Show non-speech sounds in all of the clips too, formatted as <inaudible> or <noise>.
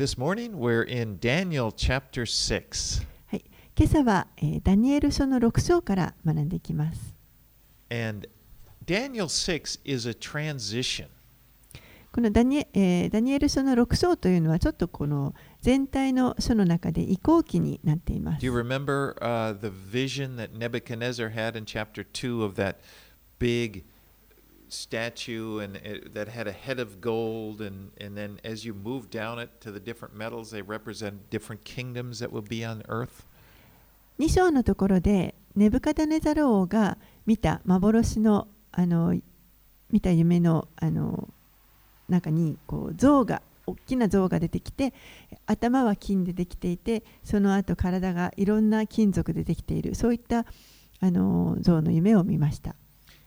This morning we're in Daniel chapter 6. はい、今朝は、えーダニエル書の6章から学んでいきます。And Daniel 6 is a transition. このダニエ,、えーダニエル書の6章というのはちょっとこの全体の書の中で移行期になっていま Do す you。remember uh, the vision that Nebuchadnezzar had in chapter 2 of that big statue and it, that had a head of gold? And, and then as you move down it to the different metals, they represent different kingdoms that will be on earth. 2章のところでネブカダネザル王が見た幻のあの見た夢のあの中にこう象が大きな象が出てきて頭は金でできていてその後体がいろんな金属でできているそういったあの象の夢を見ました。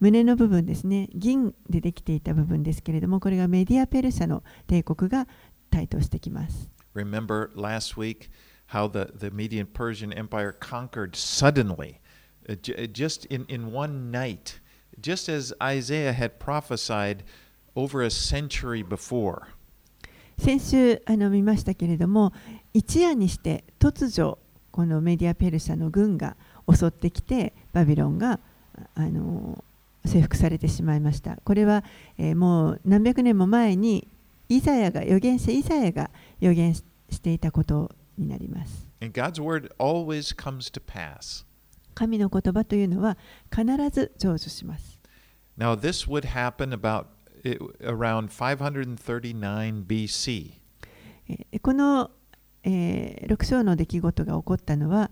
胸の部分ですね銀でできていた部分ですけれどもこれがメディアペルシャの帝国が台頭してきます Remember last week how the, the Median Persian Empire conquered suddenly, uh, just in, in one night, just as Isaiah had prophesied over a century before. 先週あの見ましたけれども一夜にして突如このメディアペルシャの軍が襲ってきてバビロンがあの征服されてしまいましたこれは、えーもう何百年も前にイザヤが預言者イザヤが預言ししていたことになります And God's word always comes to pass. 神の言葉というのは必ず成就します Now, this would happen about it, around 539 BC. えーこの、え6章の出来事が起こったのは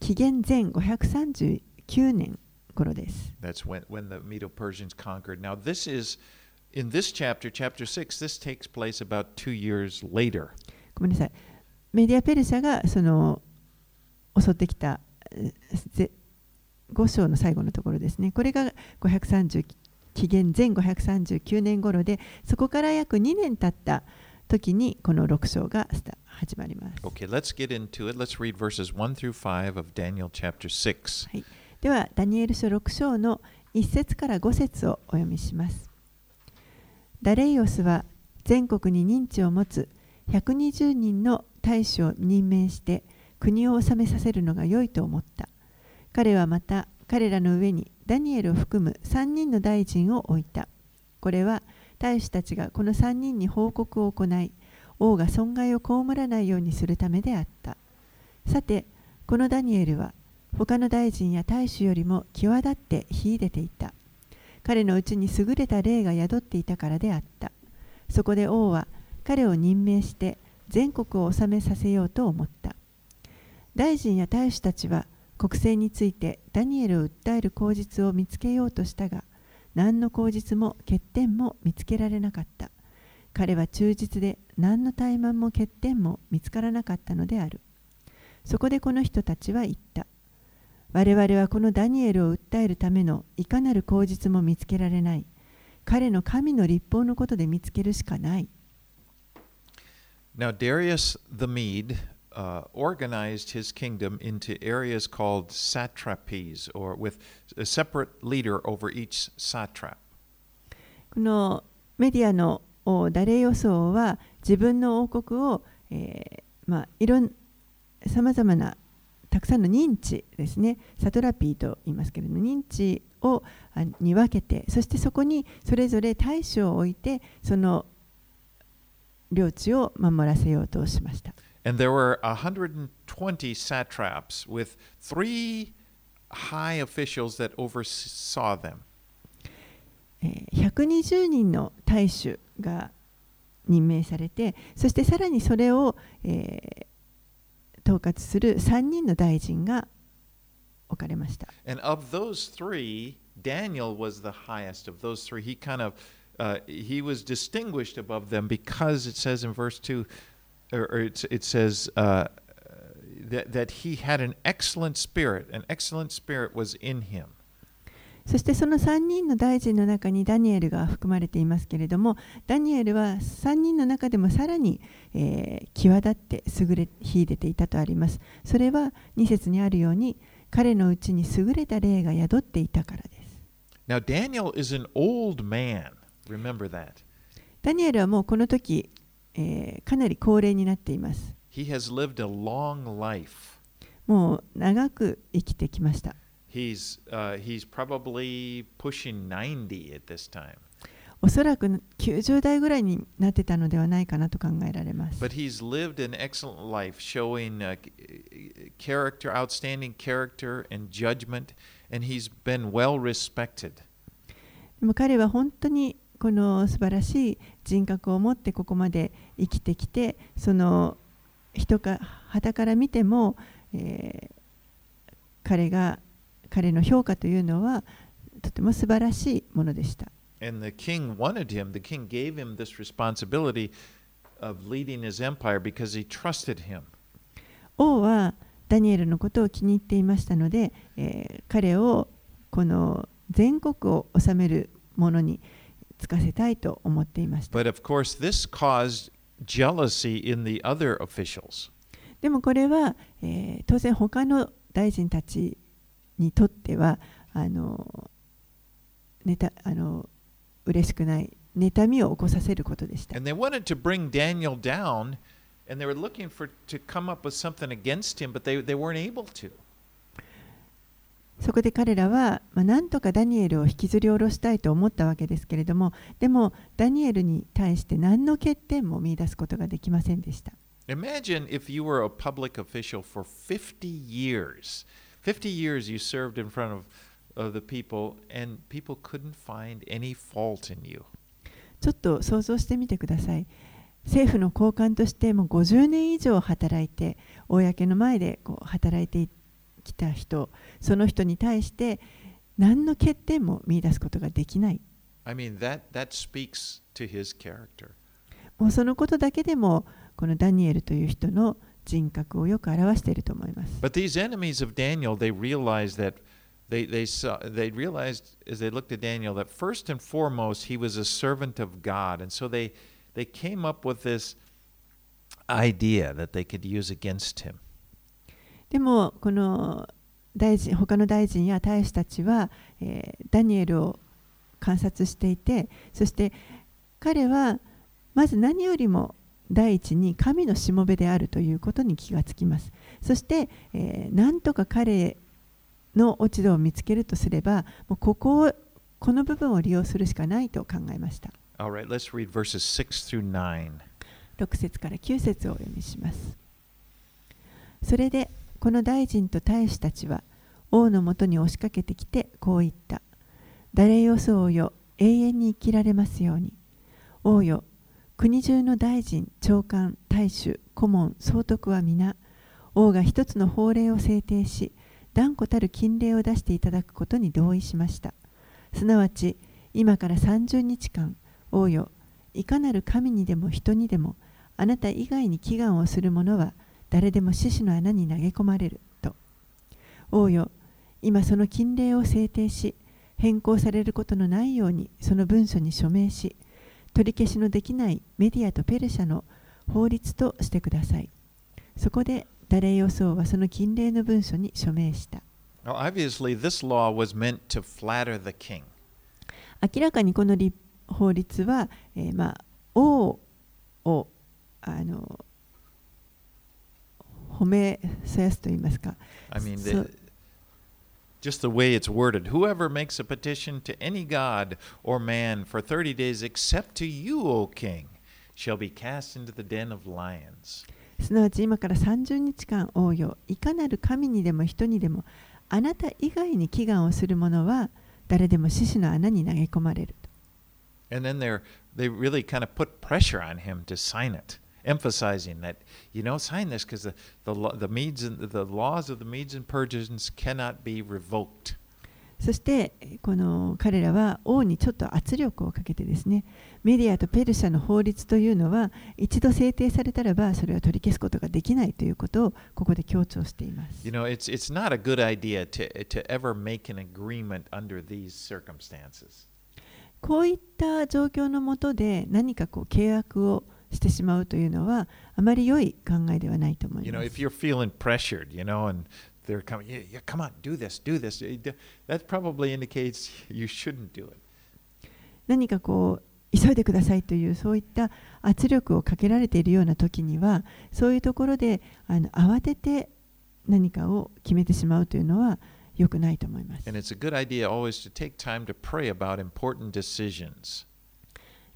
紀元前539年頃です。That's when, when the Medo Persians conquered. Now, this is in this chapter, chapter 6, this takes place about two years later. ごめんなさい。メディア・ペルシャがその襲ってきたえぜ5章の最後のところですね。これが530紀元前539年頃で、そこから約2年経った時にこの6章が始まります。Okay, let's get into it. Let's read verses 1 through 5 of Daniel chapter 6. はい、では、ダニエル書6章の1節から5節をお読みします。ダレイオスは全国に認知を持つ120人の大使を任命して国を治めさせるのが良いと思った。彼はまた彼らの上にダニエルを含む3人の大臣を置いた。これは大使たちがこの3人に報告を行い、王が損害を被らないようにするためであった。さて、このダニエルは他の大臣や大使よりも際立って秀でていた。彼のうちに優れた霊が宿っていたからであった。そこで王は彼を任命して全国を治めさせようと思った。大臣や大使たちは国政についてダニエルを訴える口実を見つけようとしたが、何の口実も欠点も見つけられなかった。彼は忠実で何の怠慢も欠点も見つからなかったのである。そこでこの人たちは言った。我々はこのダニエルを訴えるためのいかなる口実も見つけられない。彼の神の立法のことで見つけるしかない。Now, Darius the Mede uh, organized his kingdom into areas called satrapies, or with a separate leader over each satrap. このメディアの王ダレイオス王は自分の王国を、えーまあ、いろんさまざまなたくさんの認知ですねサトラピーと言いますけれども認知をあに分けてそしてそこにそれぞれ大使を置いてその領地を守らせようとしました。And there were 120 satraps with three high officials that oversaw them. えー120人の大使が任命されてそしてさらにそれを、えー統括する3人の大臣が置かれました。 And of those three, Daniel was the highest of those three. He kind of uh, he was distinguished above them because it says in verse two, or, or it, it says uh, that, that he had an excellent spirit. An excellent spirit was in him. そしてその3人の大臣の中にダニエルが含まれていますけれどもダニエルは3人の中でもさらに、えー際立って優れ秀でていたとありますそれは2節にあるように彼のうちに優れた霊が宿っていたからです Now, Daniel is an old man. Remember that. ダニエルはもうこの時、えーかなり高齢になっています He has lived a long life. もう長く生きてきました He's, uh, he's probably pushing 90 at this time. おそらく90代ぐらいになってたのではないかなと考えられます。But he's lived an excellent life, showing uh, character, outstanding character and judgment, and he's been well respected. でも彼は本当にこの素晴らしい人格を持ってここまで生きてきて、その人か旗から見ても、えー彼が彼の評価というのはとても素晴らしいものでした。王はダニエルのことを気に入っていましたので、え、彼をこの全国を治めるものにつかせたいと思っていました。でもこれは、え、当然他の大臣たにとってはあのネタあの嬉しくない妬みを起こさせることでした。And they wanted to bring Daniel down, and they were looking for to come up with something against him, but they, they weren't able to. そこで彼らは、まあ、なんとかダニエルを引きずり下ろしたいと思ったわけですけれどもでもダニエルに対して何の欠点も見出すことができませんでした。Imagine if you were a public official for 50 years. 50 years you served in front of, of the people, and people couldn't find any fault in you. ちょっと想像してみてください。政府の高官としてもう50年以上働いて、公の前でこう働いてきた人、その人に対して何の欠点も見出すことができない。I mean, that, that speaks to his character. もうそのことだけでも、このダニエルという人の人格をよく表していると思います。But these enemies of Daniel, they realized that they, they saw they realized as they looked at Daniel that first and foremost he was a servant of God. And so they they came up with this idea that they could use against him. でも、この大臣他の大臣や大使たちは、えーダニエルを観察していて、そして彼はまず何よりも第一に神のしもべであるということに気がつきます。そして、えーなんとか彼の落ち度を見つけるとすれば、もうここをこの部分を利用するしかないと考えました。Right, let's read verses 6 through 9. 6節から9節をお読みします。それでこの大臣と大使たちは王のもとに押しかけてきてこう言った。誰よそ王よ永遠に生きられますように。王よ国中の大臣、長官、大衆、顧問、総督は皆王が一つの法令を制定し断固たる禁令を出していただくことに同意しました。すなわち今から30日間王よいかなる神にでも人にでもあなた以外に祈願をする者は誰でも獅子の穴に投げ込まれると。王よ、今その禁令を制定し、変更されることのないようにその文書に署名し、取り消しのできないメディアとペルシャの法律としてください。そこでダレイオはその禁令の文書に署名した。Now, obviously, this law was meant to flatter the king. 明らかにこの立法律は、えーまあ、王をあの褒めそやすと言いますか、I mean, the, just the way it's worded whoever makes a petition to any god or man for 30 days except to you, O king, shall be cast into the den of lions. すなわち今から30日間王よいかなる神にでも人にでもあなた以外に祈願をする者は誰でも獅子の穴に投げ込まれると And then they're, they really kind of put pressure on him to sign it, Emphasizing that, you know, sign this because the, the, the, Medes and, the laws of the Medes and Persians cannot be revoked. そしてこの彼らは王にちょっと圧力をかけてですねメディアとペルシャの法律というのは一度制定されたらばそれを取り消すことができないということをここで強調しています You know, it's, it's not a good idea to, to ever make an agreement under these circumstances. こういった状況のもとで何かこう契約をしてしまうというのはあまり良い考えではないと思い You ま know, す if you're feeling pressured, you know, and they're coming, yeah, yeah, come on, do this, do this, that probably indicates you shouldn't do it. 何かこう急いでくださいというそういった圧力をかけられているような時にはそういうところであの慌てて何かを決めてしまうというのは良くないと思います And it's a good idea always to take time to pray about important decisions.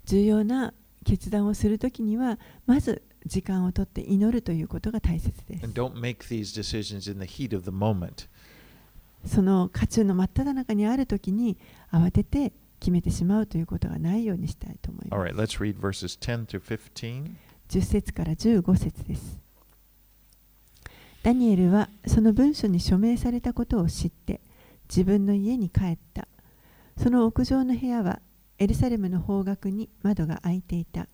重要な決断をするときにはまず時間をとって祈るということが大切です And don't make these decisions in the heat of the moment. その渦中の真っ只中にあるときに慌てて決めてしまうということがないようにしたいと思い All ま right, let's read verses 10 through 15. す10節から15節ですダニエルはその文書に署名されたことを知って自分の家に帰ったその屋上の部屋はエルサレムの方角に窓が開いていた。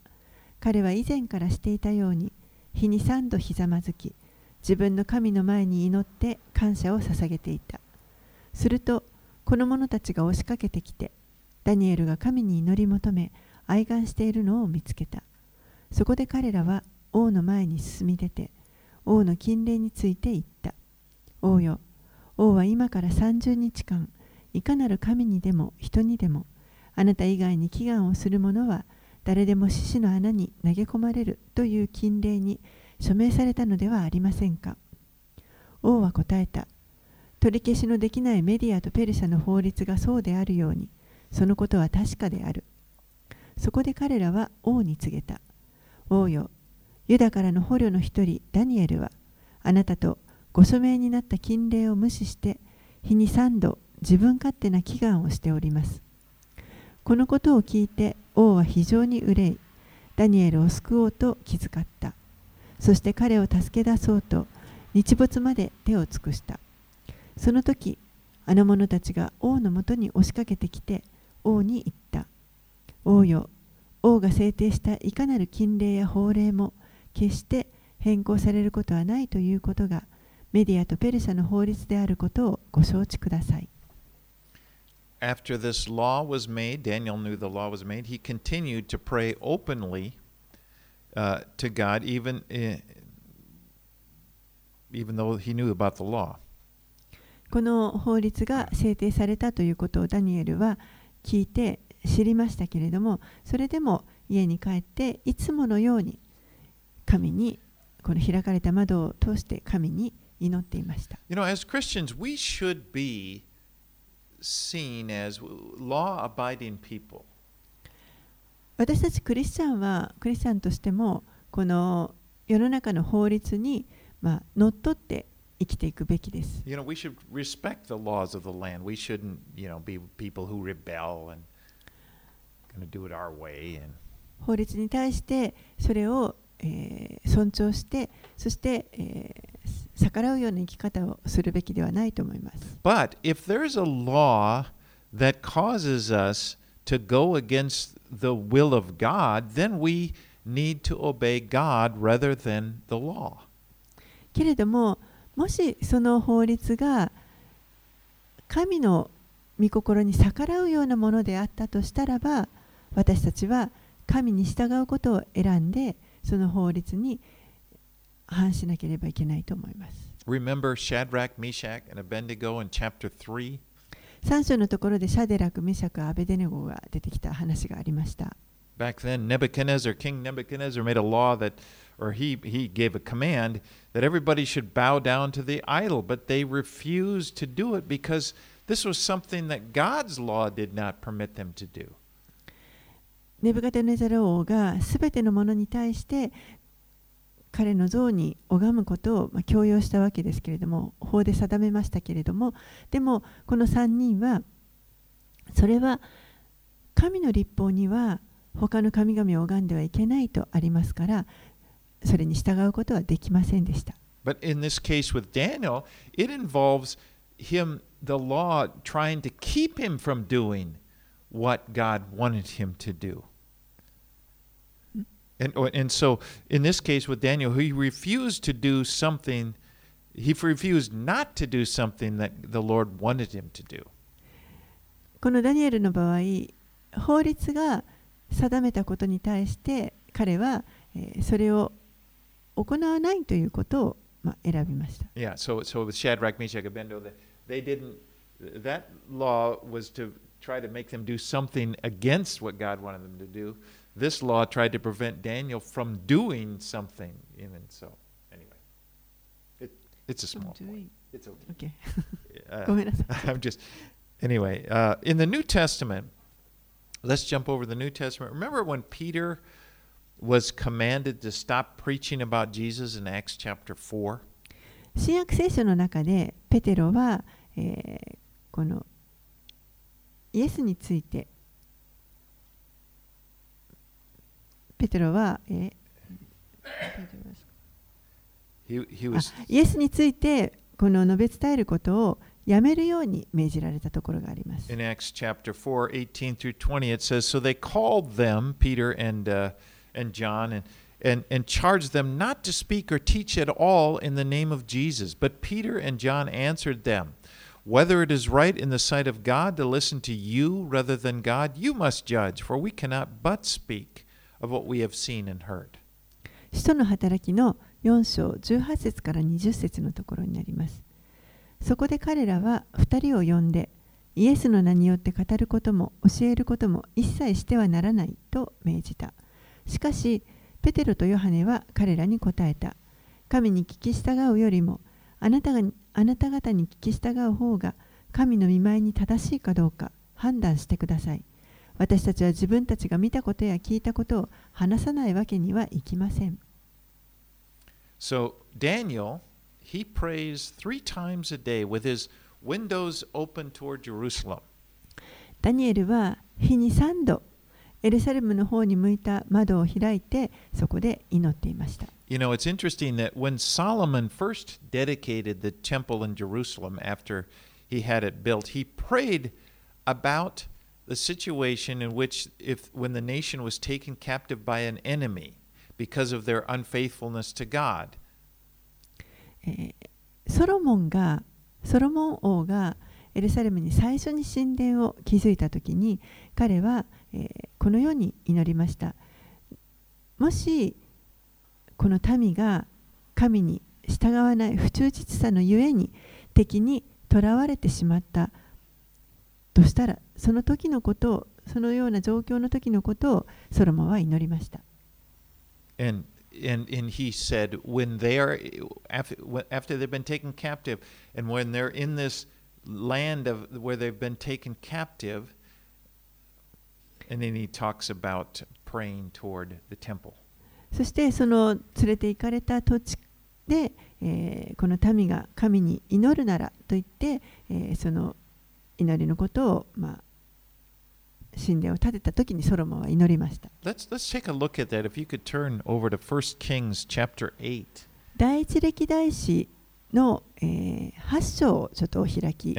彼は以前からしていたように日に三度ひざまずき自分の神の前に祈って感謝を捧げていた。するとこの者たちが押しかけてきてダニエルが神に祈り求め哀願しているのを見つけた。そこで彼らは王の前に進み出て王の禁令について言った王よ王は今から30日間いかなる神にでも人にでもあなた以外に祈願をする者は誰でも獅子の穴に投げ込まれるという禁令に署名されたのではありませんか？王は答えた。取り消しのできないメディアとペルシャの法律がそうであるように。そのことは確かである。そこで彼らは王に告げた。王よユダからの捕虜の一人ダニエルはあなたとご署名になった禁令を無視して日に三度自分勝手な祈願をしております。このことを聞いて王は非常に憂いダニエルを救おうと気遣った。そして彼を助け出そうと日没まで手を尽くした。その時あの者たちが王のもとに押しかけてきて王に言った。王よ王が制定したいかなる禁令や法令も決して変更されることはないということがメディアとペルシャの法律であることをご承知ください。After this law was made, Daniel knew the law was made, he continued to pray openly uh, to God, even, eh, even though he knew about the law. この法律が制定されたということをダニエルは聞いて知りましたけれどもそれでも家に帰っていつものように神にこの開かれた窓を通して神に祈っていました You know, as Christians, we should be 私たちはクリスチャンはクリスチャンとしてもこの世の中の法律にまあ乗っ取って生きていくべきです。法律に対してそれを、尊重してそして、逆らうような生き方をするべきではないと思います。But if there's a law that causes us to go against the will of God, then we need to obey God rather than the law. けれどももしその法律が神の御心に逆らうようなものであったとしたらば私たちは神に従うことを選んでその法律に反しなければいけないと思います。Remember Shadrach, Meshach, and Abednego in chapter 3? 3章のところでシャデラク、メシャク、アベデネゴが出てきた話がありました。Back then, Nebuchadnezzar, King Nebuchadnezzar, made a law that, or he, he gave a command that everybody should bow down to the idol, but they refused to do it because this was something that God's law did not permit them to do. ネブカデネザル王がすべてのものに対して彼の像に拝むことをまあ強要したわけですけれども法で定めましたけれどもでもこの3人はそれは神の立法には他の神々を拝んではいけないとありますからそれに従うことはできませんでした But in this case with Daniel, it involves him the law trying to keep him from doing what God wanted him to do. And, oh, and so, in this case with Daniel, he refused to do something, he refused not to do something that the Lord wanted him to do. このダニエルの場合法律が定めたことに対して彼は、えーそれを行わないということを、まあ、選びました。 Yeah, so, so with Shadrach, Meshach, and Abednego, they, they didn't, that law was to try to make them do something against what God wanted them to do. This law tried to prevent Daniel from doing something, even so. Anyway, it, it's a small point. doing. It's okay. Okay. <laughs> Uh, ごめんなさい。 <laughs> I'm just anyway. Uh, in the New Testament, let's jump over the New Testament. Remember when Peter was commanded to stop preaching about Jesus in Acts chapter four? 新約聖書の中でペテロは、えーこのイエスについて ペテロは、えー He he あ was イエスについてこの述べ伝えることをやめるように命じられたところがあります。 in Acts chapter 4, 18 through 20, it says, So they called them, Peter and, uh, and John, and, and, and charged them not to speak or teach at all in the name of Jesus. But Peter and John answered them, Whether it is right in the sight of God to listen to you rather than God, you must judge, for we cannot but speak Of what we have seen and heard. 使徒の働きの4章18節から20節のところになります。そこで彼らは2人を呼んで、イエスの名によって語ることも教えることも一切してはならないと命じた。しかし、ペテロとヨハネは彼らに答えた。神に聞き従うよりも、あなたがあなた方に聞き従う方が神の見舞いに正しいかどうか判断してください。私たちは自分たちが見たことや聞いたことを話さないわけにはいきません。So Daniel, he prays three times a day with his windows open toward Jerusalem. ダニエルは日に3度エルサレムの方に向いた窓を開いてそこで祈っていました。You know, it's interesting that when Solomon first dedicated the temple in Jerusalem after he had it built, he prayed about the situation in which if when the nation was taken captive by an enemy because of their unfaithfulness to God. えソロモンがソロモン王がエルサレムに最初に神殿を築いた時に彼は、えーこのように祈りました。もしこの民が神に従わない不忠実さのゆえに敵に囚われてしまったとしたらその時のことをそのような状況の時のことをソロモンは祈りました。And and and he said when they are after after they've been taken captive and when they're in this land of where they've been taken captive and then he talks about praying toward the temple そしてその連れて行かれた土地で、えーこの民が神に祈るならと言って、えーその祈りのことを、まあ、神殿を建てた時にソロモンは祈りました。Let's, let's 第一歴代史の、えー、8章をちょっと開きい。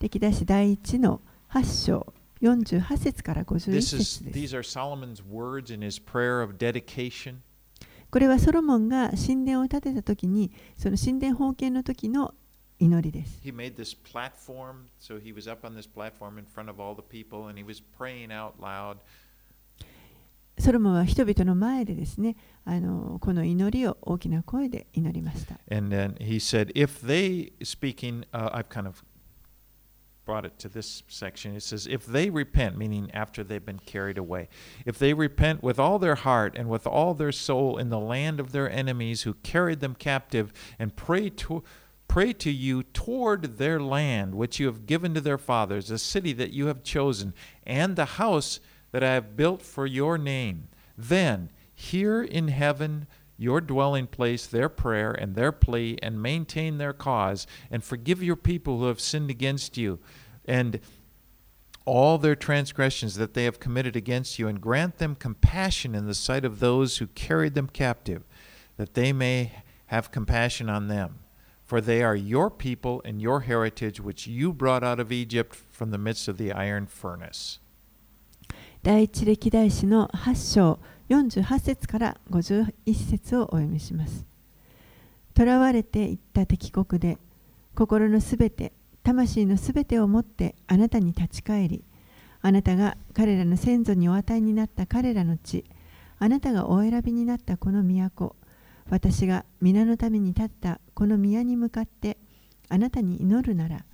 歴代史第一の8章。48節から51節です。これはソロモンが神殿を建てた時に、その神殿奉献の時の祈りです。 he made this platform so he was up on this platform in front of all the people and he was praying out loud ソロモンは人々の前でですね、あのこの祈りを大きな声で祈りました。 and then he said if they speaking uh, i've kind of brought it to this section it says if they repent meaning after they've been carried away if they repent with all their heart and with all their soul in the land of their enemies who carried them captive and pray to pray to you toward their land which you have given to their fathers a city that you have chosen and the house that i have built for your name. Then here in heaven your dwelling place their prayer and their plea and maintain their cause and forgive your people who have sinned against you and all their transgressions that they have committed against you and grant them compassion in the sight of those who carried them captive that they may have compassion on them for they are your people and your heritage, which you brought out of Egypt from the midst of the iron furnace. 第一歴代史の8章48節から51節をお読みします。囚われていった敵国で心のすべて、魂のすべてを持ってあなたに立ち返り、あなたが彼らの先祖にお与えになった彼らの地、あなたがお選びになったこの都、私が皆のために立ったこの宮に向かってあなたに祈るなら、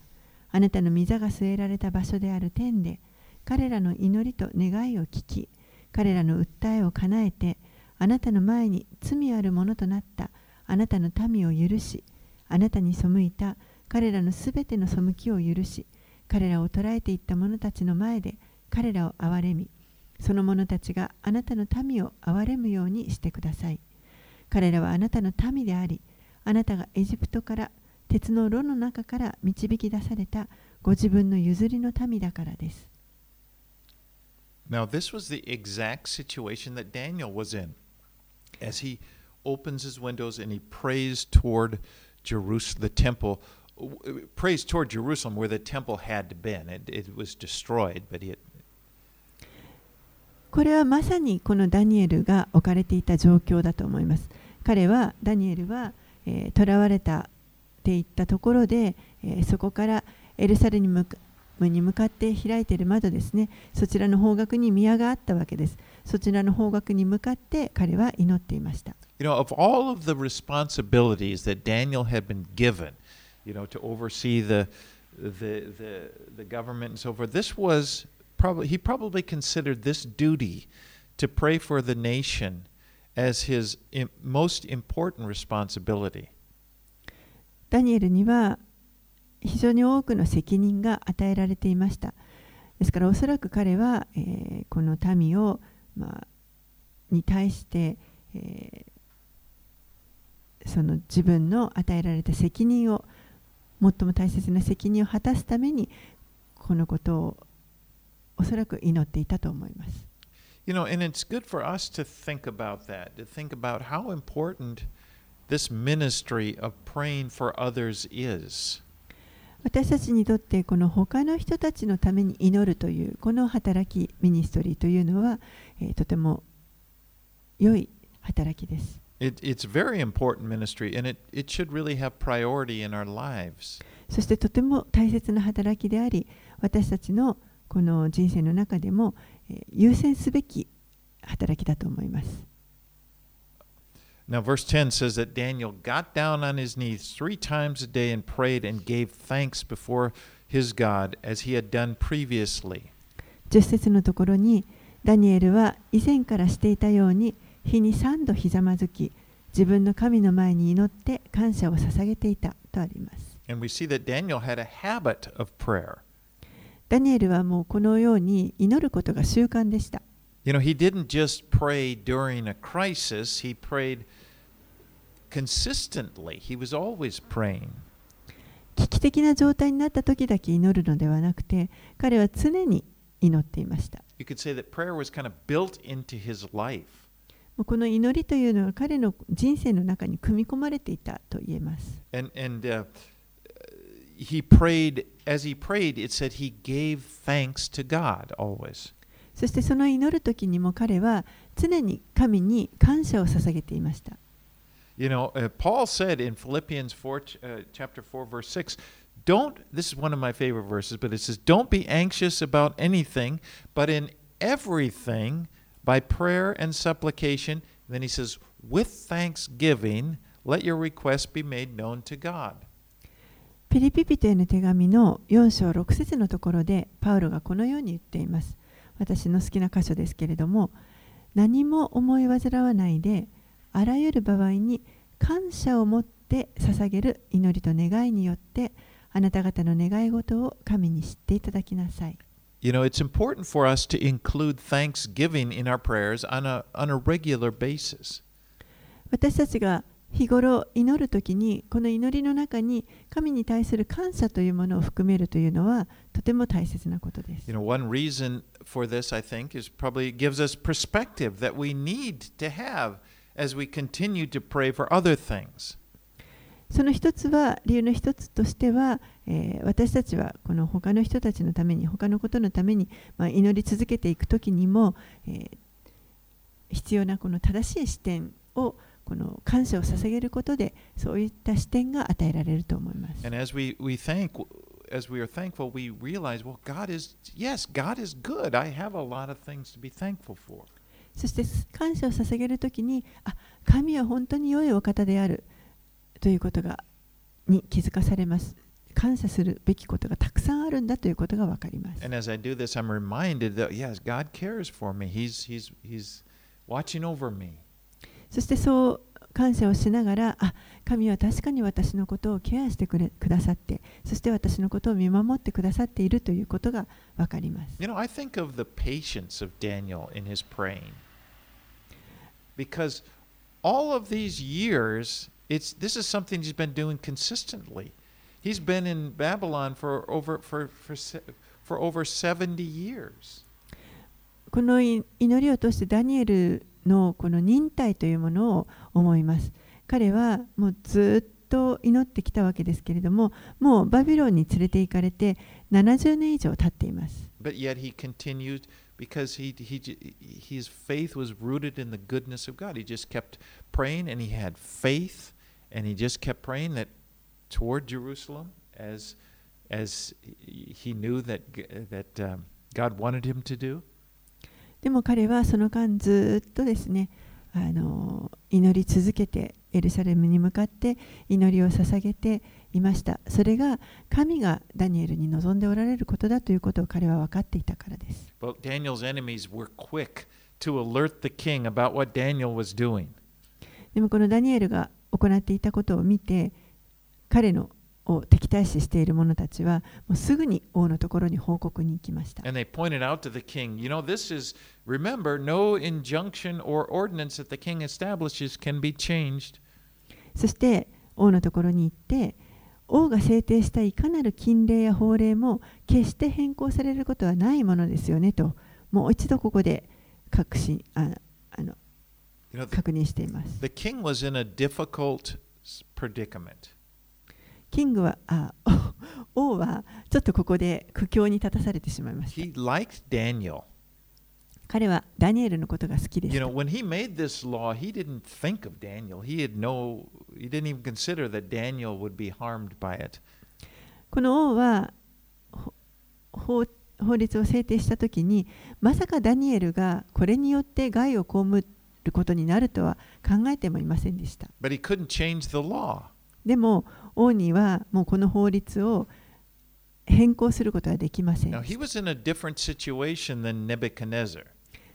あなたの御座が据えられた場所である天で、彼らの祈りと願いを聞き、彼らの訴えを叶えて、あなたの前に罪あるものとなったあなたの民を許し、あなたに背いた彼らのすべての背きを許し、彼らを捕らえていった者たちの前で彼らを憐れみ、その者たちがあなたの民を憐れむようにしてください。彼らはあなたの民であり、あなたがエジプトから鉄の炉の中から導き出されたご自分の譲りの民だからです。 Now, this was the exact situation that Daniel was in as he opens his windows and he prays toward Jerusalem, the temple, w- prays toward Jerusalem where the temple had been. It, it was destroyed, but he had, これはまさにこのダニエルが置かれていた状況だと思います。彼は、ダニエルは、えー囚われたっていったところで、えーそこからエルサレムに向かに向かって開いている窓ですね、そちらの方角に宮があったわけです。そちらの方角に向かって彼は祈っていました。You know, of all of the responsibilities that Daniel had been given, you know, to oversee the the the, the government and so forth, this was probably he probably considered this duty to pray for the nation as his most important responsibility. ダニエルには非常に多くの責任が与えられていました。ですからおそらく彼は、えーこの民を、まあ、に対して、えーその自分の与えられた責任を最も大切な責任を果たすためにこのことをおそらく祈っていたと思います。You know, and it's good for us to think about that, to think about how important this ministry of praying for others is. 私たちにとってこの他の人たちのために祈るというこの働きミニストリーというのは、えーとても良い働きです。It, it's very important ministry, and it, it should really have priority in our lives. そしてとても大切な働きであり私たちのこの人生の中でも、えー優先すべき働きだと思います。Now, verse 10 says that Daniel got down on his knees three times a day and prayed and gave thanks before his God as he had done previously. 10節のところにダニエルは以前からしていたように日に3度ひざまずき自分の神の前に祈って感謝を捧げていたとあります。And we see that Daniel had a habit of prayer. ダニエルはもうこのように祈ることが習慣でした。You know, he didn't just pray during a crisis, he prayed consistently. He was always praying. 危機的な状態になった時だけ祈るのではなくて彼は常に祈っていました。You could say that prayer was kind of built into his life. もうこの祈りというのは彼の人生の中に組み込まれていたと言えます。And, and uh, he prayed, as he prayed, it said he gave thanks to God always. そしてその祈る時にも彼は常に神に感謝を捧げていました。 You know, uh, Paul said in Philippians 4, ch- uh, chapter 4, verse 6, don't, this is one of my favorite verses, but it says, don't be anxious about anything, but in everything, by prayer and supplication, then he says, with thanksgiving, let your requests be made known to God. ピリピピテへの手紙の4章6節のところでパウロがこのように言っています。私の好きな箇所ですけれども何も思い煩わないであらゆる場合に感謝を持って捧げる祈りと願いによってあなた方の願い事を神に知っていただきなさい。You know, it's important for us to include thanksgiving in our prayers on a, on a regular basis. 私たちが日頃祈るときにこの祈りの中に神に対する感謝というものを含めるというのはとても大切なことです You。know, one reason for this, I think, is probably gives us perspective that we need to have as we continue to pray for other things. その一つは理由の一つとしては、えー私たちはこの他の人たちのために他のことのために、まあ、祈り続けていく時にも、えー必要なこの正しい視点をこの感謝を捧げることでそういった視点が与えられると思います。And as we, we thank, as we are thankful, we realize, well, God is, yes, God is good. I have a lot of things to be thankful for. そして感謝を捧げるときに、あ神は本当に良いお方であるということがに気づかされます。感謝するべきことがたくさんあるんだということが分かります。And as I do this, I'm reminded that, yes, God cares for me. He's, he's, he's watching over me. そしてそう感謝をしながら、あ神は確かに私のことをケアしてくれくださって、そして私のことを見守ってくださっているということが分かります。You know, I think of the patience of Daniel in his praying. Because all of these years, it's this is something he's been doing consistently. He's been in Babylon for over for for for over 70 years. このい祈りを通してダニエルのこの忍耐というものを思います。彼はもうずっと祈ってきたわけですけれども、もうバビロンに連れて行かれて70年以上経っています。But yet he continued because he, he, his faith was rooted in the goodness of God. He just kept praying and he had faith and he just kept praying that toward Jerusalem as as he knew that that um, God wanted him to do. でも彼はその間ずっとですね、あの祈り続けてエルサレムに向かって祈りを捧げていました。それが神がダニエルに望んでおられることだということを彼は分かっていたからです。But Daniel's enemies were quick to alert the king about what Daniel was doing. でもこのダニエルが行っていたことを見て彼のを敵対視している者たちは、もうすぐに王のところに報告に行きました。そして、王のところに行って、王が制定したいかなる禁令や法令も決して変更されることはないものですよねと、もう一度ここで確、の、あの you 認しています。キングはあ <laughs> 王はちょっとここで苦境に立たされてしまいました。彼はダニエルのことが好きです。この王は法,法律を制定した時に、まさかダニエルがこれによって害を被ることになるとは考えてもいませんでした。でも、王にはもうこの法律を変更することはできません Now,。he was in a different situation than Nebuchadnezzar.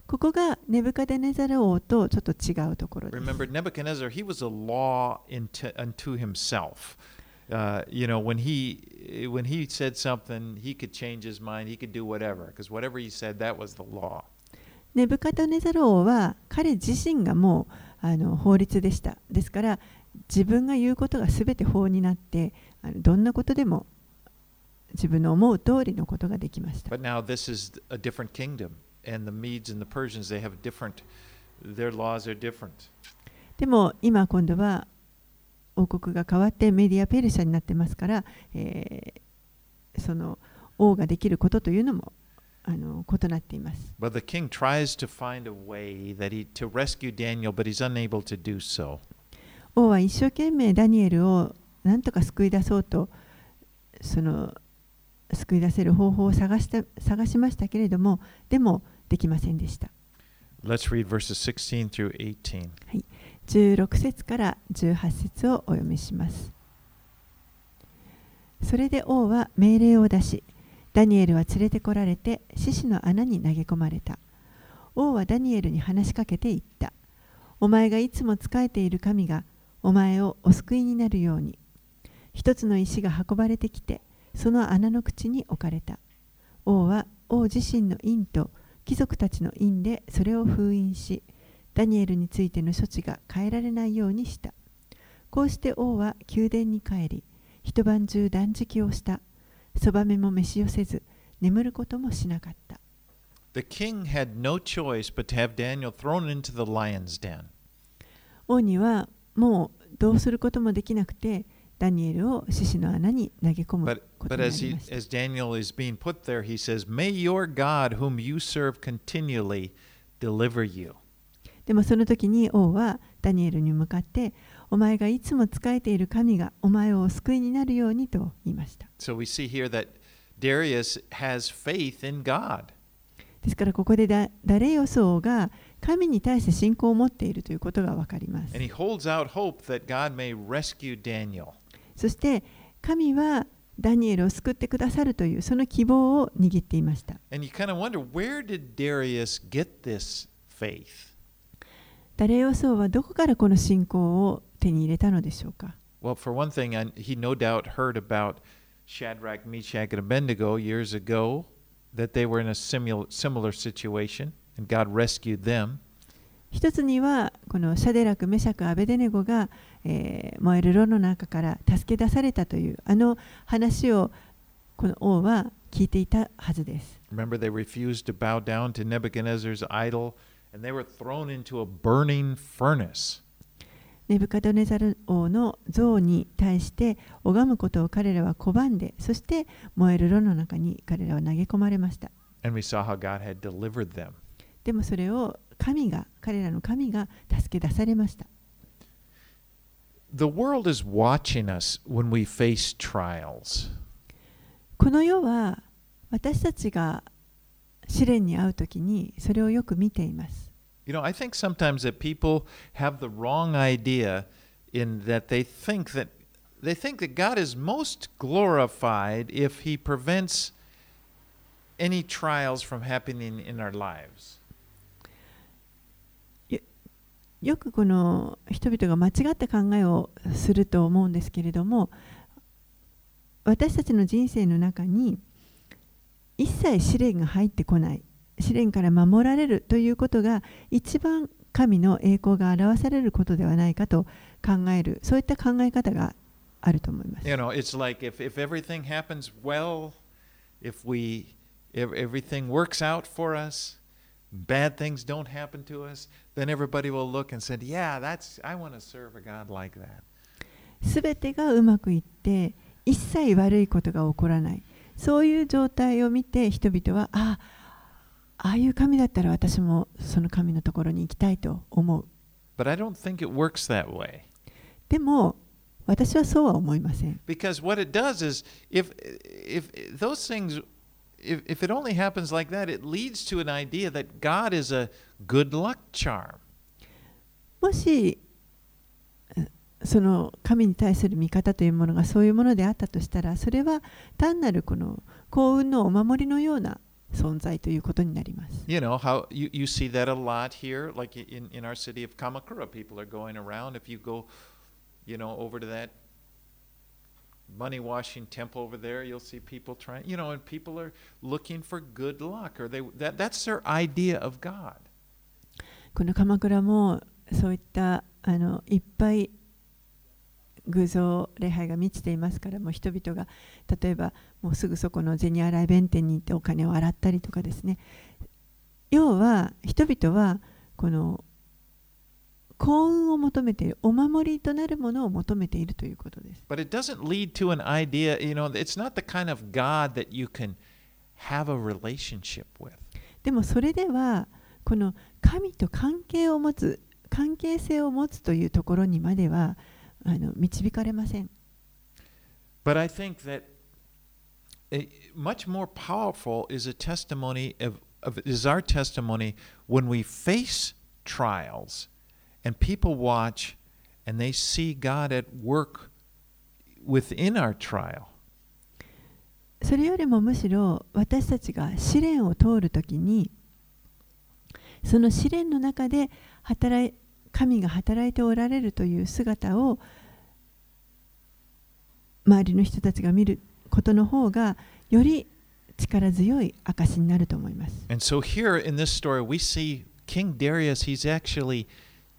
ここがネブカデネザル王とちょっと違うところです。Remember, Nebuchadnezzar, he was a law into, unto himself. Uh, you know, when he when he said something, he could change his mind. He could do whatever, because whatever he said, that was the law. ネブカデネザル王は彼自身がもうあの法律でした。ですから自分が言うことが全て法になってあのどんなことでも自分の思う通りのことができました。But now this is a different kingdom, and the Medes and the Persians, they have different. Their laws are different. でも今今度は王国が変わってメディア・ペルシャになってますから、えーその王ができることというのもあの異なっています。But the king tries to find a way that he to rescue Daniel, but he's unable to do so. 王は一生懸命ダニエルを何とか救い出そうとその救い出せる方法を探した探しましたけれどもでもできませんでした。Let's read verses 16 through 18. 16節から18節をお読みします。それで王は命令を出し、ダニエルは連れてこられて獅子の穴に投げ込まれた。王はダニエルに話しかけて言った。お前がいつも仕えている神がお前をお救いになるように。一つの石が運ばれてきて、その穴の口に置かれた。王は王自身の印と貴族たちの印でそれを封印し、ダニエルについての処置が変えられないようにした。こうして王は宮殿に帰り、一晩中断食をした。そばめも召し寄せず、眠ることもしなかった。The king had no choice but to have Daniel thrown into the lion's den. 王にはもうどうすることもできなくて、ダニエルを獅子の穴に投げ込む。でもその時に王はダニエルに向かって、お前がいつも仕えている神がお前を救いになるようにと言いました。ですからここでダ,ダレイが神に対して信仰を持っているということがわかります。そして神はダニエルを救ってくださるというその希望を握っていました。ダレイオス王はどこからこの信仰を手に入れたのでしょうか Well, for one thing, he no doubt heard about Shadrach, Meshach, and Abednego years ago, that they were in a simul- similar situation, 一つにはこのシャデラク、メシャク、アベデネゴが、えー燃える炉の中から助け出されたというあの話をこの王は聞いていたはずです。Remember, they refused to bow down to Nebuchadnezzar's idol, and they were thrown into a burning furnace. ネブカドネザル王の像に対して拝むことを彼らは拒んで、そして燃える炉の中に彼らは投げ込まれました。And we saw how God had delivered them. でもそれを神が、彼らの神が助け出されました。The world is watching us when we face trials. この世は私たちが試練に遭うときにそれをよく見ています。You know, I think sometimes that people have the wrong idea in that they think that they think that God is most glorified if he prevents any trials from happening in our lives. よくこの人々が間違った考えをすると思うんですけれども私たちの人生の中に一切試練が入ってこない試練から守られるということが一番神の栄光が表されることではないかと考えるそういった考え方があると思います。You know, it's like if, if everything happens well, if we if everything works out for us, bad things don't happen to us, then everybody will look and say, "Yeah, that's I want to serve a God like that." すべてがうまくいって一切悪いことが起こらないそういう状態を見て人々はあああいう神だったら私もその神のところに行きたいと思う But I don't think it works that way. でも私はそうは思いません Because what it does is, if if those things, if if it only happens like that, it leads to an idea that God is a good luck charm. もしえその神に対する見方というものがそういうものであったとしたらそれは単なるこの幸運のお守りのような存在ということになります You know how you, you see that a lot here, like in, in our city of Kamakura, people are going around. If you go, you know, over to that money washing temple over there, you'll see people trying, you know, and people are looking for good luck, or they that that's their idea of God. この鎌倉もそういったあのいっぱい偶像礼拝が満ちていますからもう人々が例えばもうすぐそこの銭洗弁天に行ってお金を洗ったりとかですね要は人々はこの幸運を求めているお守りとなるものを求めているということです But it doesn't lead to an idea, you know, it's not the kind of God that you can have a relationship with. でもそれではこの神と関係を持つ関係性を持つというところにまではあの導かれません But I think that much more powerful is a testimony of, of is our testimony when we face trials and people watch and they see God at work within our trial. それよりもむしろ私たちが試練を通るときにその試練の中で働い神が働いておられるという姿を周りの人たちが見ることの方がより力強い証になると思います。And so here in this story we see King Darius he's actually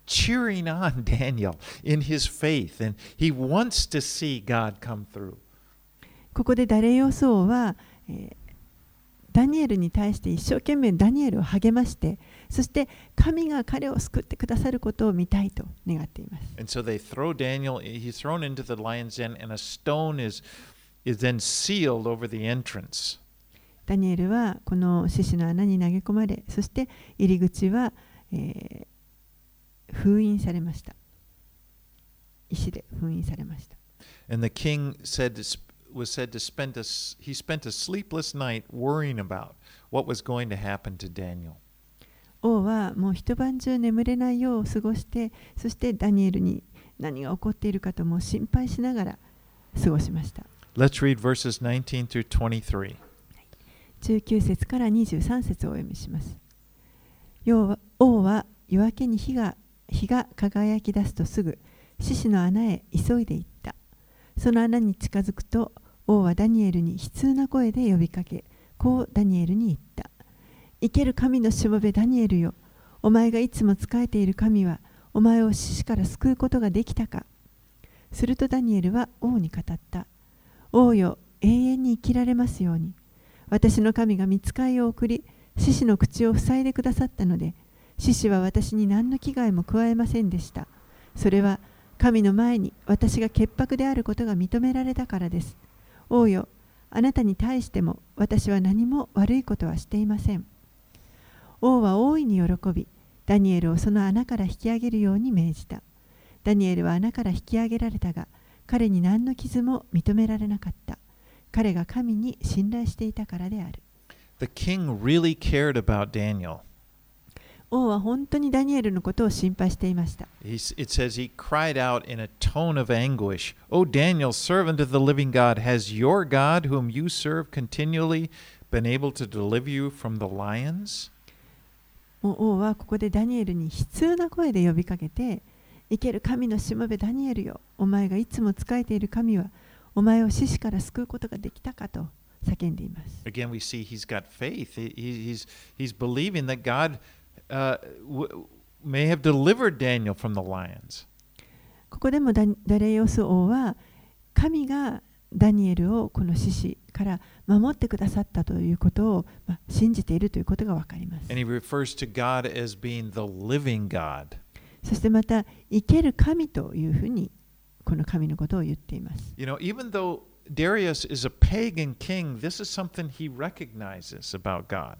cheering on Daniel ここでダレヨは、ダニエルに対して一生懸命ダニエルを励ましてそして神が彼を救ってくださることを見たいと願っています。ダニエルはこの獅子の穴に投げ込まれそして入り口は、封印されました石で封印されました And the king said was said to spend a, he spent a sleepless night worrying about what was going to happen to Daniel. 王はもう一晩中眠れないよう過ごしてそしてダニエルに何が起こっているかともう心配しながら過ごしました Let's read verses 19 through 23. 19節から23節をお読みします王は夜明けに火が日が輝き出すとすぐ獅子の穴へ急いで行った。その穴に近づくと王はダニエルに悲痛な声で呼びかけこうダニエルに言った。生ける神のしもべダニエルよ。お前がいつも仕えている神はお前を獅子から救うことができたか。するとダニエルは王に語った。王よ永遠に生きられますように。私の神が見つかいを送り獅子の口を塞いでくださったので獅子は私に何の危害も加えませんでした。それは神の前に私が潔白であることが認められたからです。王よあなたに対しても私は何も悪いことはしていません。王は大いに喜びダニエルをその穴から引き上げるように命じた。ダニエルは穴から引き上げられたが彼に何の傷も認められなかった。彼が神に信頼していたからである。The king really cared about Daniel. 王は本当にダニエルのことを心配していました。He's, it says he cried out in a tone of anguish, O Daniel, servant of the living God, has your God, whom you serve continually, been able to deliver you from the lions? もう王はここでダニエルに悲痛な声で呼びかけて、生ける神のしもべダニエルよ、お前がいつも仕えている神は、お前を死死から救うことができたかと叫んでいます。Again, we see he's got faith. He, he- he's, he's believing that God uh, may have delivered Daniel from the lions. ここでもダダレイオス王は、神がダニエルをこの死死から守ってくださったということを、まあ、信じているということがわかります。And he refers to God as being the living God. そしてまた、生ける神というふうに、この神のことを言っています。You know, even though Darius is a pagan king, this is something he recognizes about God.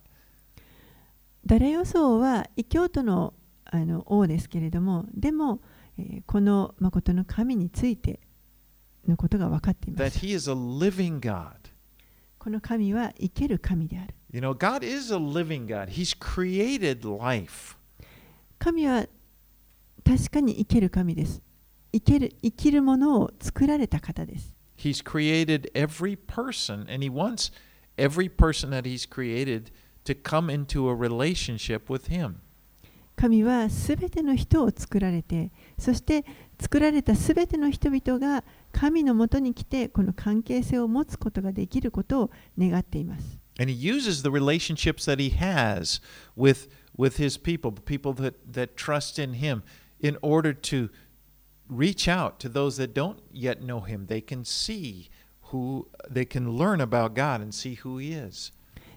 ダレイオス王は異教徒のあの王ですけれども、でも、えーこの誠の神についてのことが分かっていま that す。he is a living God. この神は生ける神である。You know, God is a living God. He's created life. 神は確かに生ける神です。生ける生きるものを作られた方です。He's created every person, and he wants every person that he's created to come into a relationship with him. 神はすべての人を作られて、そして作られたすべての人々が神のもとに来て、この関係性を持つことができることを願っています。 And he uses the relationships that he has with, with his people, the people that, that trust in him, in order to reach out to those that don't yet know him. They can see who, they can learn about God and see who he is.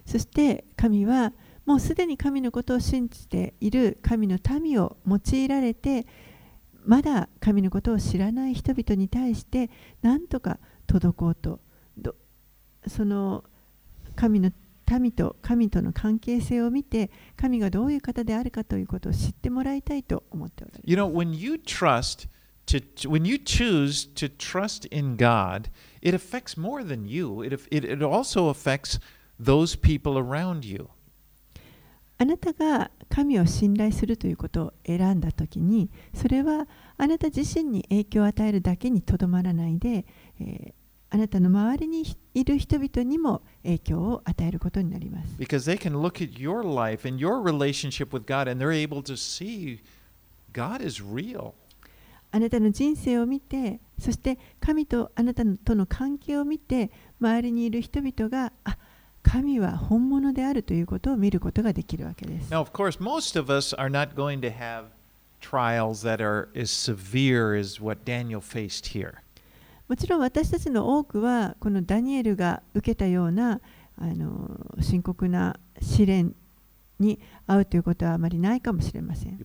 そして神はもうすでに神のことを信じている神の民を用いられてまだ神のことを知らない人々に対して何とか届こうとどその神の民と神との関係性を見て神がどういう方であるかということを知ってもらいたいと思っておられる You know, when you trust to, when you choose to trust in God, it affects more than you. It, it, it also affects those people around you. あなたが神を信頼するということを選んだときにそれはあなた自身に影響を与えるだけにとどまらないで、えーあなたの周りにいる人々にも影響を与えることになります。Because they can look at your life and your relationship with God and they're able to see God is real. あなたの人生を見てそして神とあなたとの関係を見て周りにいる人々があ神は本物であるということを見ることができるわけです。Now, of course, most of us are not going to have trials that are as severe as what Daniel faced here. もちろん私たちの多くはこのダニエルが受けたようなあの深刻な試練に遭うということはあまりないかもしれません。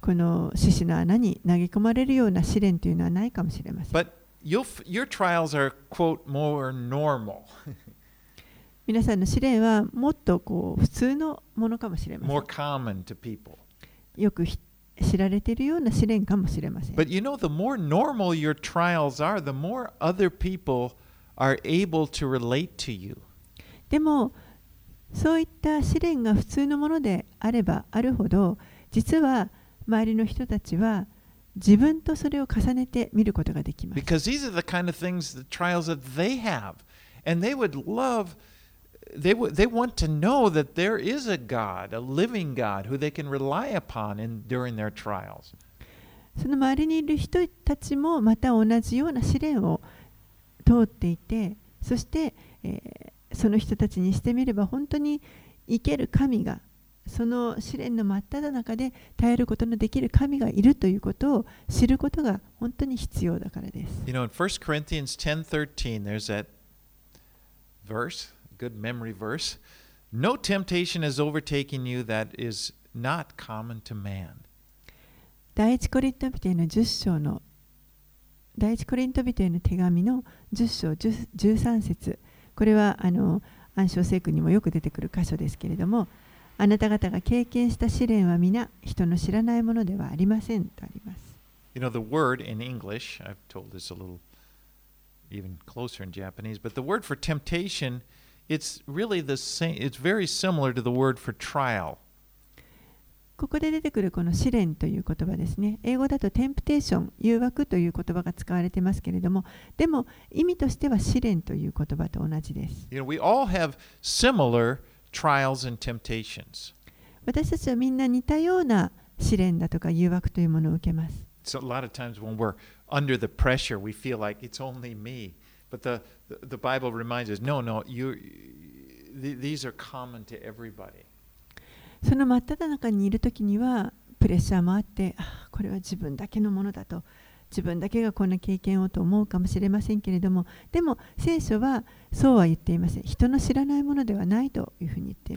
この獅子の穴に投げ込まれるような試練というのはないかもしれません。Your trials are, quote, more normal, 皆さんの試練はもっとこう普通のものかもしれませ more ん。common to people. よくひ知られているような試練かもしれません。But you know, the more normal your trials are, the more other people are able to relate to you. でもそういった試練が普通のものであればあるほど実は周りの人たちは自分とそれを重ねて見ることができます。その周りにいる人たちもまた同じような試練を通っていて、そして、えー、その人たちにしてみれば本当に生ける神がその試練の真っ只中で耐えることのできる神がいるということを知ることが本当に必要だからです。You know, in 1 Corinthians 10:13, there's that verse, good memory verse. No temptation has overtaken you that is not common to man. 第一コリント人への10章の第一コリント人への手紙の10章10 13節これはあの暗唱聖句にもよく出てくる箇所ですけれどもあなた方が経験した試練は皆人の知らないものではありませんとあります You know, the word in English, I've told this a little even closer in Japanese, but the word for temptation, it's really the same, it's very similar to the word for trial. ここで出てくるこの試練という言葉ですね英語だとテンプテーション誘惑という言葉が使われてますけれどもでも意味としては試練という言葉と同じです You know, we all have similar trials and temptations. 私たちはみんな似たような試練だとか誘惑というものを受けます So a lot of times when we're under the pressure, we feel like it's only me. But the, the, Bible reminds us, no, no, you, th- these are common to everybody. その真っ只中にいる時にはプレッシャーもあってあこれは自分だけのものだと自分だけがこんな経験をと思うかもしれませんけれどもでも聖書はそうは言っていません。人の知らないものではないというふうに言ってい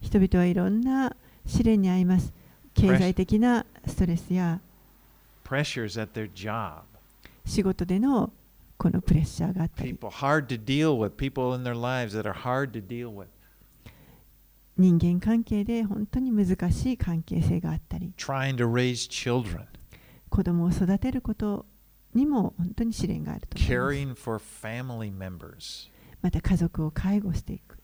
人々はいろんな試練に遭います。経済的なストレスや仕事でのこのプレッシャーがあったり。は人々は人は人々は人々は人は人々は人は人々は人々は人は人々は人は人々は人々は人は人々は人は人々は人々は人は人々は人は人々は人々は人は人々は人は人々は人々は人は人々は人間関係で本当に難しい関係性があったり trying to raise children, 子供を育てることにも本当に試練があると思います caring for family members. また家族を介護していく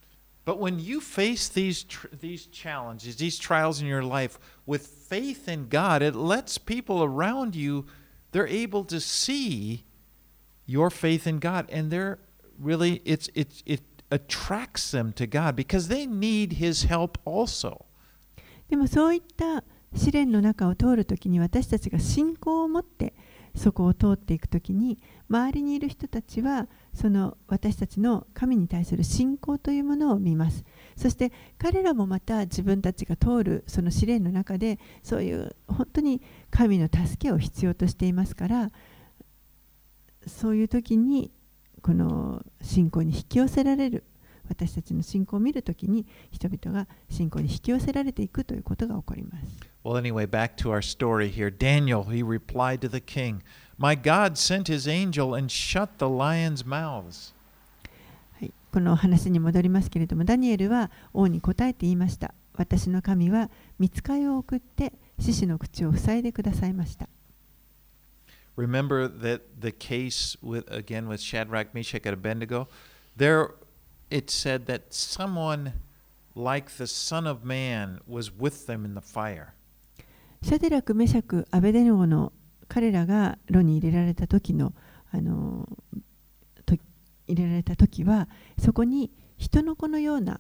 But when you face these tr- these challenges, these trials in your life with faith in God, it lets people around you they're able to see your faith in God and they're really it's it's it attracts them to God because they need his help also. でもそういった試練の中を通るときに私たちが信仰を持ってそこを通っていくときに周りにいる人たちはその私たちの神に対する信仰というものを見ますそして彼らもまた自分たちが通るその試練の中でそういう本当に神の助けを必要としていますからそういう時にこの信仰に引き寄せられる私たちの信仰を見るときに人々が信仰に引き寄せられていくということが起こります。Well, anyway, back to our story here. Daniel, he replied to the king, My God sent his angel and shut the lions' mouths. はい、この話に戻りますけれども、ダニエルは王に答えて言いました。私の神は見つかりを送って獅子の口を塞いでくださいました。Remember that the case with again with Shadrach, Meshach, and Abednego. There, it said that someone like the Son of Man was with them in the fire. シャデラク、メシャク、アベデノゴの彼らが炉に入れられた時のあのと入れられた時はそこに人の子のような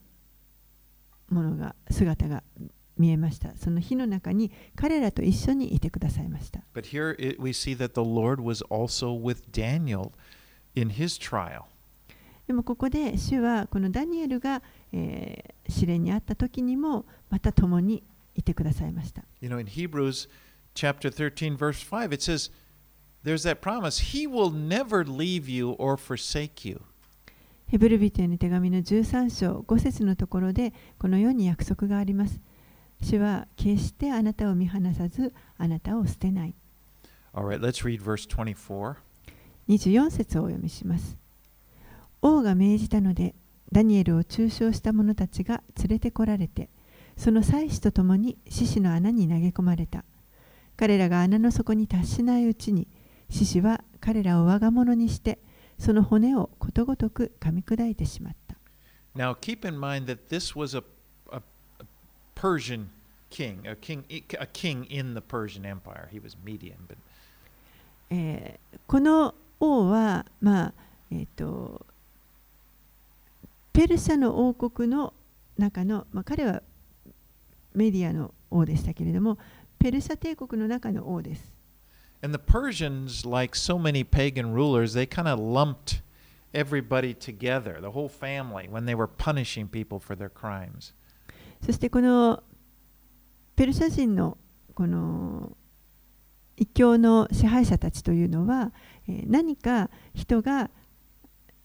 ものが姿が 見えました。その火の中に彼らと一緒にいてくださいました。でもここで主はこのダニエルが、えー、試練にあった時にもまた共にいてくださいました。You know, in Hebrews chapter 13, verse 5, it says, There's that promise, He will never leave you or forsake you. ヘブルビテの手紙の13章5節のところでこのように約束があります。主は決してあなたを見放さずあなたを捨てない。All right, let's read verse 24. 24節をお読みします。王が命じたので、ダニエルを中傷した者たちが連れてこられて、その祭司と共に獅子の穴に投げ込まれた。彼らが穴の底に達しないうちに、獅子は彼らを我が物にして、その骨をことごとく噛み砕いてしまった。Now, keep in mind that this was a Persian king, a king, a king in the Persian Empire. He was Median, but えーこの王は、まあえー、とペルシャの王国の中の、まあ、彼はメディアの王でしたけれどもペルシャ帝国の中の王です。 and the Persians, like so many pagan rulers, they kind of lumped everybody together, the whole family, when they were punishing people for their crimes. そしてこのペルシャ人のこの異教の支配者たちというのは、えー何か人が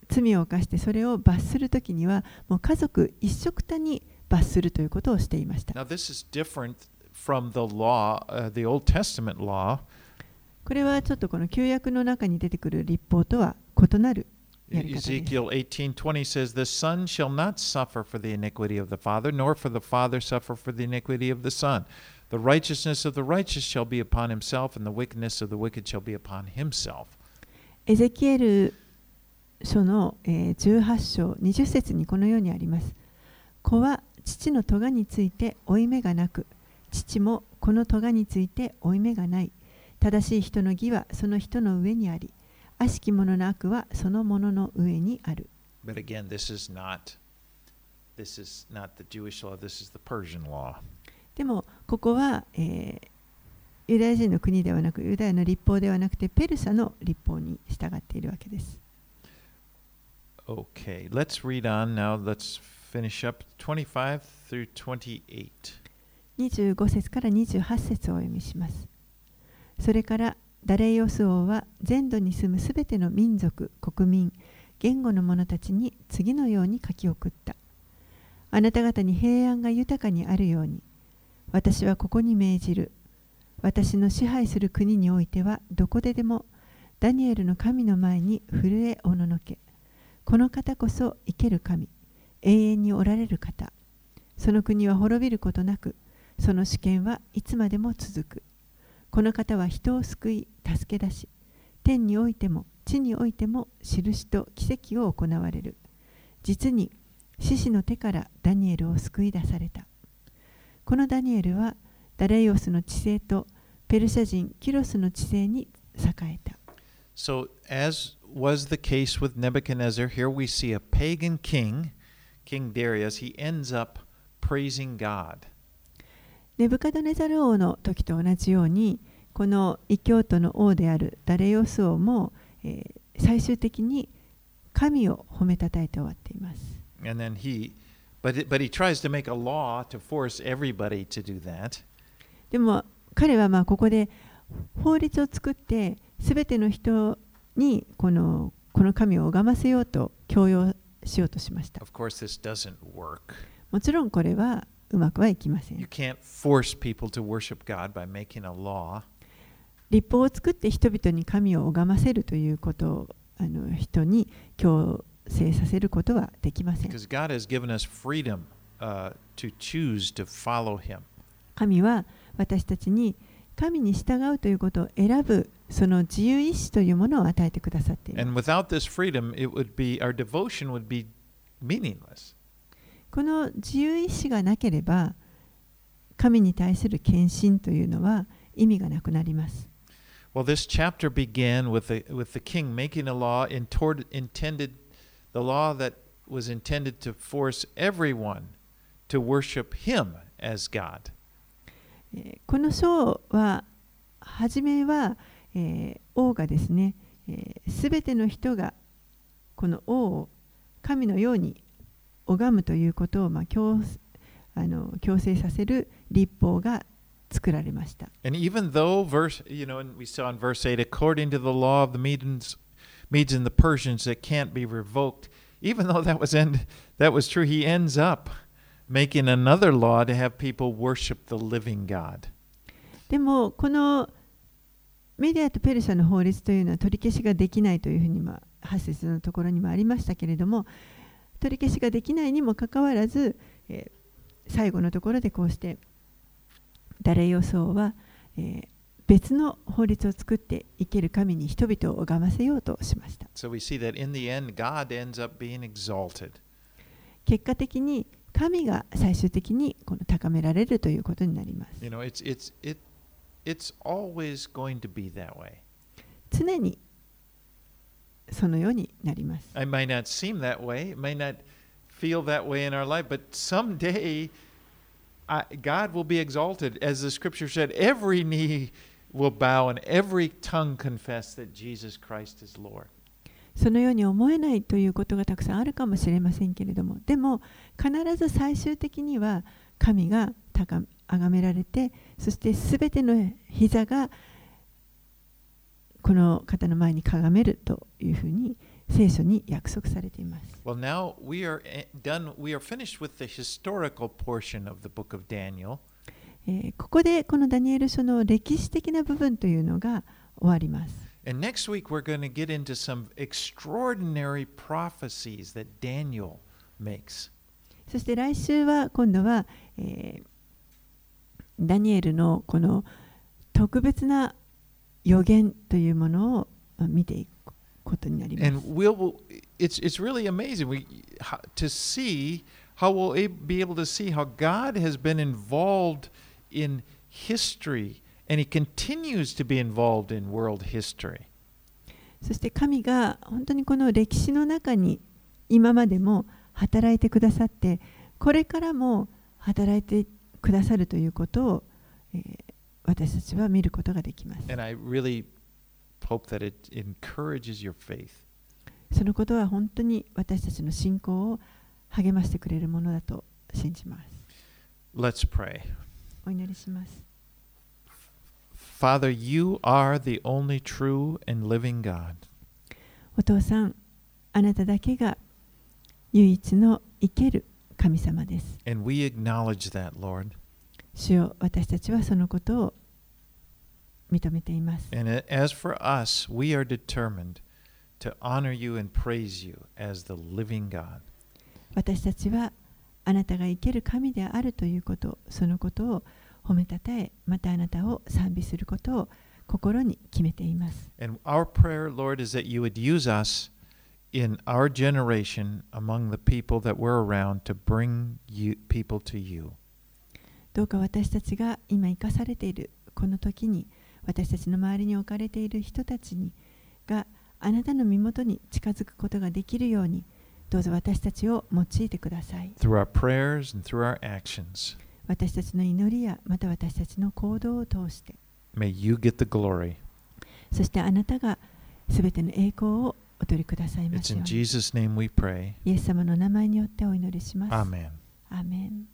罪を犯してそれを罰するときにはもう家族一緒くたに罰するということをしていました。Now, this is different from the law, uh, the Old Testament law. これはちょっとこの旧約の中に出てくる立法とは異なるやり方です。Ezekiel 18:20 says, "The son shall not suffer for the iniquity of the father, nor for the father suffer for the iniquity of the son. The righteousness of the righteous shall be upon himself, and the wickedness of the wicked shall be upon himself." エゼキエル書の、えー18章20節にこのようにあります。子は父の咎について負い目がなく、父もこの咎について負い目がない。正しい人の義はその人の上にあり、悪しき者の悪はそのものの上にある。でも、ここは、えー、ユダヤ人の国ではなく、ユダヤの立法ではなくて、ペルサの立法に従っているわけです。Okay, let's read on now. Let's finish up 25 through 28. 25節から28節をお読みします。それから、ダレイオス王は全土に住むすべての民族、国民、言語の者たちに次のように書き送った。あなた方に平安が豊かにあるように、私はここに命じる。私の支配する国においてはどこででもダニエルの神の前に震えおののけ。この方こそ生ける神、永遠におられる方。その国は滅びることなく、その主権はいつまでも続く。この方は人を救い、助け出し、天においても地においても印と奇跡を行われる。実に、獅子の手からダニエルを救い出された。このダニエルは、ダレイオスの治世とペルシャ人キロスの治世に栄えた。So, as was the case with Nebuchadnezzar, here we see a pagan king, King Darius. He ends up praising God. ネブカドネザル王の時と同じように、この異教徒の王であるダレイオス王も、えー最終的に神を褒めたたえて終わっています。And then he, but, it- but he tries to make a law to force everybody to do that. でも彼はまあここで法律を作って全ての人にこのこの神を拝ませようと強要しようとしました。Of course, this doesn't work. もちろんこれはうまくはいきません。You can't force people to worship God by making a law. 立法を作って人々に神を拝ませるということをあの人に強制させることはできません。Freedom, uh, to to 神は私たちに神に従うということを選ぶその自由意志というものを与えてくださっています。Freedom, be, この自由意志がなければ神に対する献身というのは意味がなくなります。Well, this chapter began with the, with the king making a law in toward, intended, the law that was intended to force everyone to worship him as God. えーこの章は初めは、えー王がですねすべ、全ての人がこの王を神のように拝むということを、まあ、強あの強制させる立法が作られました。And even though verse, you know, and we saw in verse 8, according to the law of the Medes, Medes and the Persians that can't be revoked, even though that was end, that was true, he ends up making another law to have people worship the living God. でもこのメディアとペルシャの法律というのは取り消しができないというふうにまあ8節のところにもありましたけれども取り消しができないにもかかわらず、えー最後のところでこうしてダレイオソは、えー別の法律を作って生ける神に人々を拝ませようとしました。So we see that in the end, God ends up being exalted. 結果的に神が最終的にこの高められるということになります。You know, it's it's it it's always going to be that way. 常にそのようになります。It may not seem that way, it may not feel that way in our life, but someday I, God will be exalted. As the scripture said, every knee will bow and every tongue confess that Jesus Christ is Lord. そのように思えないということがたくさんあるかもしれませんけれども、でも必ず最終的には神が高崇められて、そしてすべての膝がこの方の前にかがめるというふうに聖書に約束されています。Well, now we are eh, done. We are finished with the historical portion of the book of Daniel. えーここでこのダニエル書の歴史的な部分というのが終わります。And next week, we're going to get into some extraordinary prophecies that Daniel makes. そして来週は今度は、えーダニエルのこの特別な予言というものをまあ見ていくことになります。And we'll, it's, it's really amazing we, how, to see how we'll be able to see how God has been involved in history and he continues to be involved in world history. そして神が本当にこの歴史の中に今までも働いてくださってこれからも働いてくださるということを、えー私たちは見ることができます。そのことは本当に私たちの信仰を励ましてくれるものだと信じます。お祈りします。お父さん、あなただけが唯一の生ける神様です。主よ私たちはそのことを認めています。私たちはあなたが生ける神であるということ、そのことを褒めたたえ、またあなたを賛美することを心に決めています。Prayer, Lord, around, 私たちの祈り、主よどうか私たちが今生かされているこの時に私たちの周りに置かれている人たちにがあなたの身元に近づくことができるようにどうぞ私たちを用いてください through our prayers and through our actions. 私たちの祈りやまた私たちの行動を通して May you get the glory. そしてあなたがすべての栄光をお取りくださいま It's すよう in に Jesus' name we pray. イエス様の名前によってお祈りします Amen. アーメン